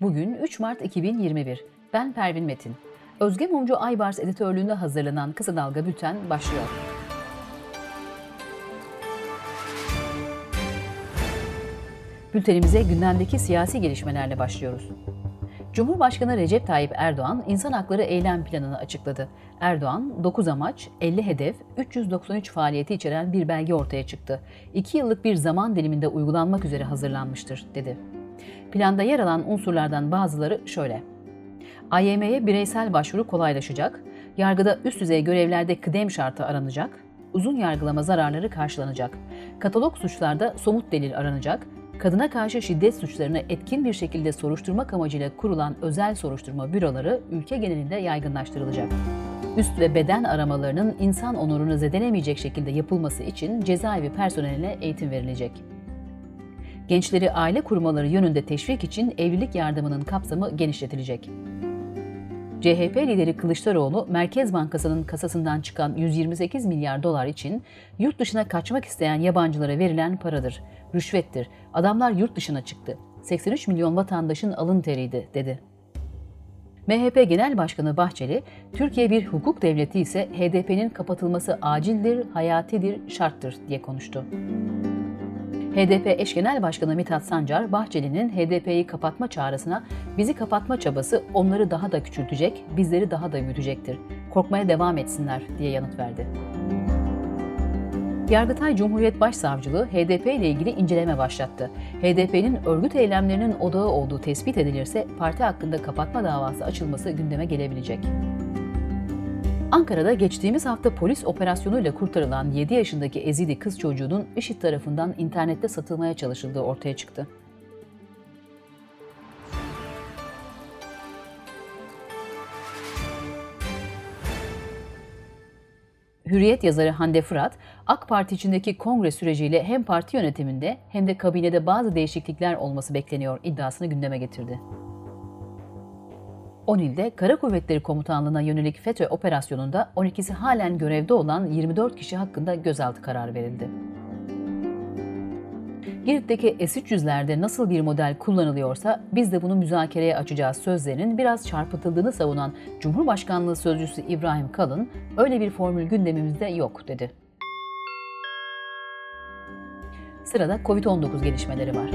Bugün 3 Mart 2021. Ben Pervin Metin. Özge Mumcu Aybars editörlüğünde hazırlanan Kısa Dalga Bülten başlıyor. Bültenimize gündemdeki siyasi gelişmelerle başlıyoruz. Cumhurbaşkanı Recep Tayyip Erdoğan insan hakları eylem planını açıkladı. Erdoğan 9 amaç, 50 hedef, 393 faaliyeti içeren bir belge ortaya çıktı. 2 yıllık bir zaman diliminde uygulanmak üzere hazırlanmıştır, dedi. Planda yer alan unsurlardan bazıları şöyle. AYM'ye bireysel başvuru kolaylaşacak, yargıda üst düzey görevlerde kıdem şartı aranacak, uzun yargılama zararları karşılanacak, katalog suçlarda somut delil aranacak, kadına karşı şiddet suçlarını etkin bir şekilde soruşturmak amacıyla kurulan özel soruşturma büroları ülke genelinde yaygınlaştırılacak. Üst ve beden aramalarının insan onurunu zedelemeyecek şekilde yapılması için cezaevi personeline eğitim verilecek. Gençleri aile kurmaları yönünde teşvik için evlilik yardımının kapsamı genişletilecek. CHP lideri Kılıçdaroğlu, Merkez Bankası'nın kasasından çıkan 128 milyar dolar için yurt dışına kaçmak isteyen yabancılara verilen paradır, rüşvettir. Adamlar yurt dışına çıktı. 83 milyon vatandaşın alın teriydi, dedi. MHP Genel Başkanı Bahçeli, Türkiye bir hukuk devleti ise HDP'nin kapatılması acildir, hayatidir, şarttır diye konuştu. HDP eş genel başkanı Mithat Sancar, Bahçeli'nin HDP'yi kapatma çağrısına bizi kapatma çabası onları daha da küçültecek, bizleri daha da büyütecektir. Korkmaya devam etsinler diye yanıt verdi. Yargıtay Cumhuriyet Başsavcılığı HDP ile ilgili inceleme başlattı. HDP'nin örgüt eylemlerinin odağı olduğu tespit edilirse parti hakkında kapatma davası açılması gündeme gelebilecek. Ankara'da geçtiğimiz hafta polis operasyonuyla kurtarılan 7 yaşındaki Ezidi kız çocuğunun IŞİD tarafından internette satılmaya çalışıldığı ortaya çıktı. Hürriyet yazarı Hande Fırat, AK Parti içindeki kongre süreciyle hem parti yönetiminde hem de kabinede bazı değişiklikler olması bekleniyor iddiasını gündeme getirdi. 10 ilde Kara Kuvvetleri Komutanlığı'na yönelik FETÖ operasyonunda 12'si halen görevde olan 24 kişi hakkında gözaltı kararı verildi. Girit'teki S-300'lerde nasıl bir model kullanılıyorsa biz de bunu müzakereye açacağız sözlerinin biraz çarpıtıldığını savunan Cumhurbaşkanlığı Sözcüsü İbrahim Kalın, öyle bir formül gündemimizde yok dedi. Sırada Covid-19 gelişmeleri var.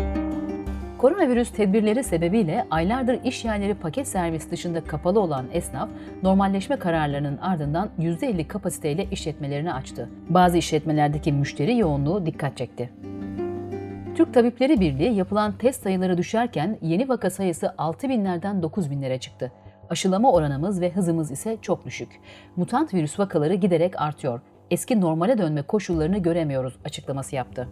Koronavirüs tedbirleri sebebiyle aylardır iş yerleri paket servis dışında kapalı olan esnaf, normalleşme kararlarının ardından %50 kapasiteyle işletmelerini açtı. Bazı işletmelerdeki müşteri yoğunluğu dikkat çekti. Türk Tabipleri Birliği yapılan test sayıları düşerken yeni vaka sayısı 6 binlerden 9 binlere çıktı. Aşılama oranımız ve hızımız ise çok düşük. Mutant virüs vakaları giderek artıyor. Eski normale dönme koşullarını göremiyoruz açıklaması yaptı.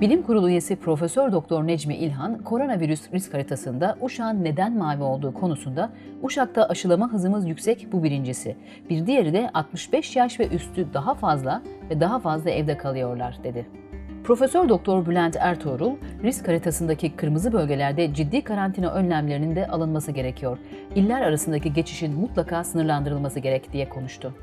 Bilim Kurulu üyesi Profesör Doktor Necmi İlhan, koronavirüs risk haritasında Uşak'ın neden mavi olduğu konusunda Uşak'ta aşılama hızımız yüksek bu birincisi. Bir diğeri de 65 yaş ve üstü daha fazla ve daha fazla evde kalıyorlar dedi. Profesör Doktor Bülent Ertuğrul, risk haritasındaki kırmızı bölgelerde ciddi karantina önlemlerinin de alınması gerekiyor. İller arasındaki geçişin mutlaka sınırlandırılması gerek diye konuştu.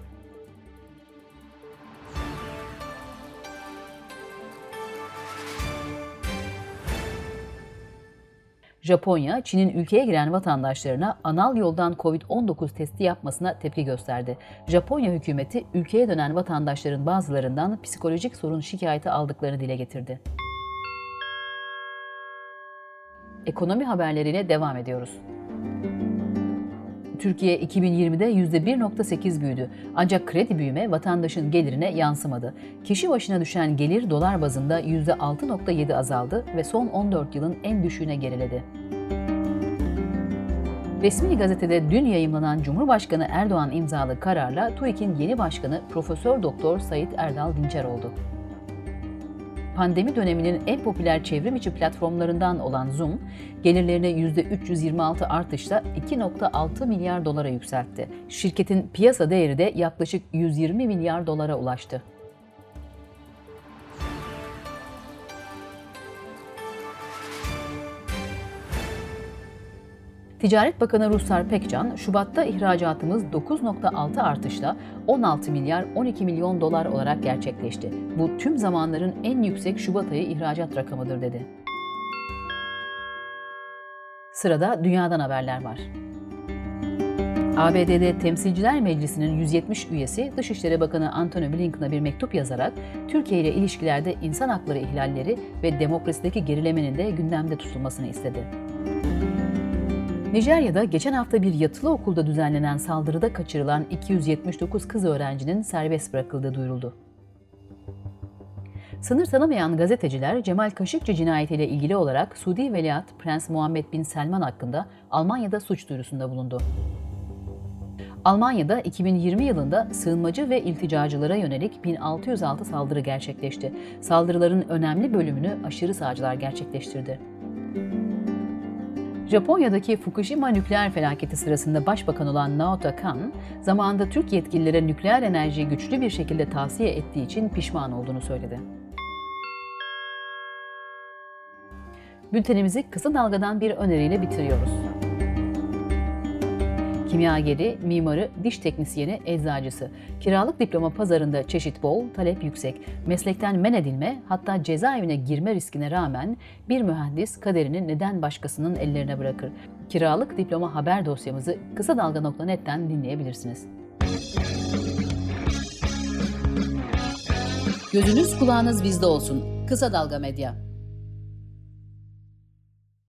Japonya, Çin'in ülkeye giren vatandaşlarına anal yoldan COVID-19 testi yapmasına tepki gösterdi. Japonya hükümeti ülkeye dönen vatandaşların bazılarından psikolojik sorun şikayeti aldıklarını dile getirdi. Ekonomi haberlerine devam ediyoruz. Türkiye 2020'de %1.8 büyüdü. Ancak kredi büyüme vatandaşın gelirine yansımadı. Kişi başına düşen gelir dolar bazında %6.7 azaldı ve son 14 yılın en düşüğüne geriledi. Resmi gazetede dün yayımlanan Cumhurbaşkanı Erdoğan imzalı kararla TÜİK'in yeni başkanı Profesör Doktor Sayit Erdal Dinçer oldu pandemi döneminin en popüler çevrim içi platformlarından olan Zoom, gelirlerini %326 artışla 2.6 milyar dolara yükseltti. Şirketin piyasa değeri de yaklaşık 120 milyar dolara ulaştı. Ticaret Bakanı Ruslar Pekcan, Şubat'ta ihracatımız 9.6 artışla 16 milyar 12 milyon dolar olarak gerçekleşti. Bu tüm zamanların en yüksek Şubat ayı ihracat rakamıdır dedi. Sırada dünyadan haberler var. ABD'de Temsilciler Meclisi'nin 170 üyesi Dışişleri Bakanı Antony Blinken'a bir mektup yazarak Türkiye ile ilişkilerde insan hakları ihlalleri ve demokrasideki gerilemenin de gündemde tutulmasını istedi. Nijerya'da geçen hafta bir yatılı okulda düzenlenen saldırıda kaçırılan 279 kız öğrencinin serbest bırakıldığı duyuruldu. Sınır tanımayan gazeteciler Cemal Kaşıkçı cinayetiyle ilgili olarak Suudi Veliaht Prens Muhammed Bin Selman hakkında Almanya'da suç duyurusunda bulundu. Almanya'da 2020 yılında sığınmacı ve ilticacılara yönelik 1606 saldırı gerçekleşti. Saldırıların önemli bölümünü aşırı sağcılar gerçekleştirdi. Japonya'daki Fukushima nükleer felaketi sırasında başbakan olan Naoto Kan, zamanında Türk yetkililere nükleer enerjiyi güçlü bir şekilde tavsiye ettiği için pişman olduğunu söyledi. Bültenimizi kısa dalgadan bir öneriyle bitiriyoruz. Kimyageri, mimarı, diş teknisyeni, eczacısı. Kiralık diploma pazarında çeşit bol, talep yüksek. Meslekten men edilme, hatta cezaevine girme riskine rağmen bir mühendis kaderini neden başkasının ellerine bırakır? Kiralık diploma haber dosyamızı kısa dalga.net'ten dinleyebilirsiniz. Gözünüz kulağınız bizde olsun. Kısa Dalga Medya.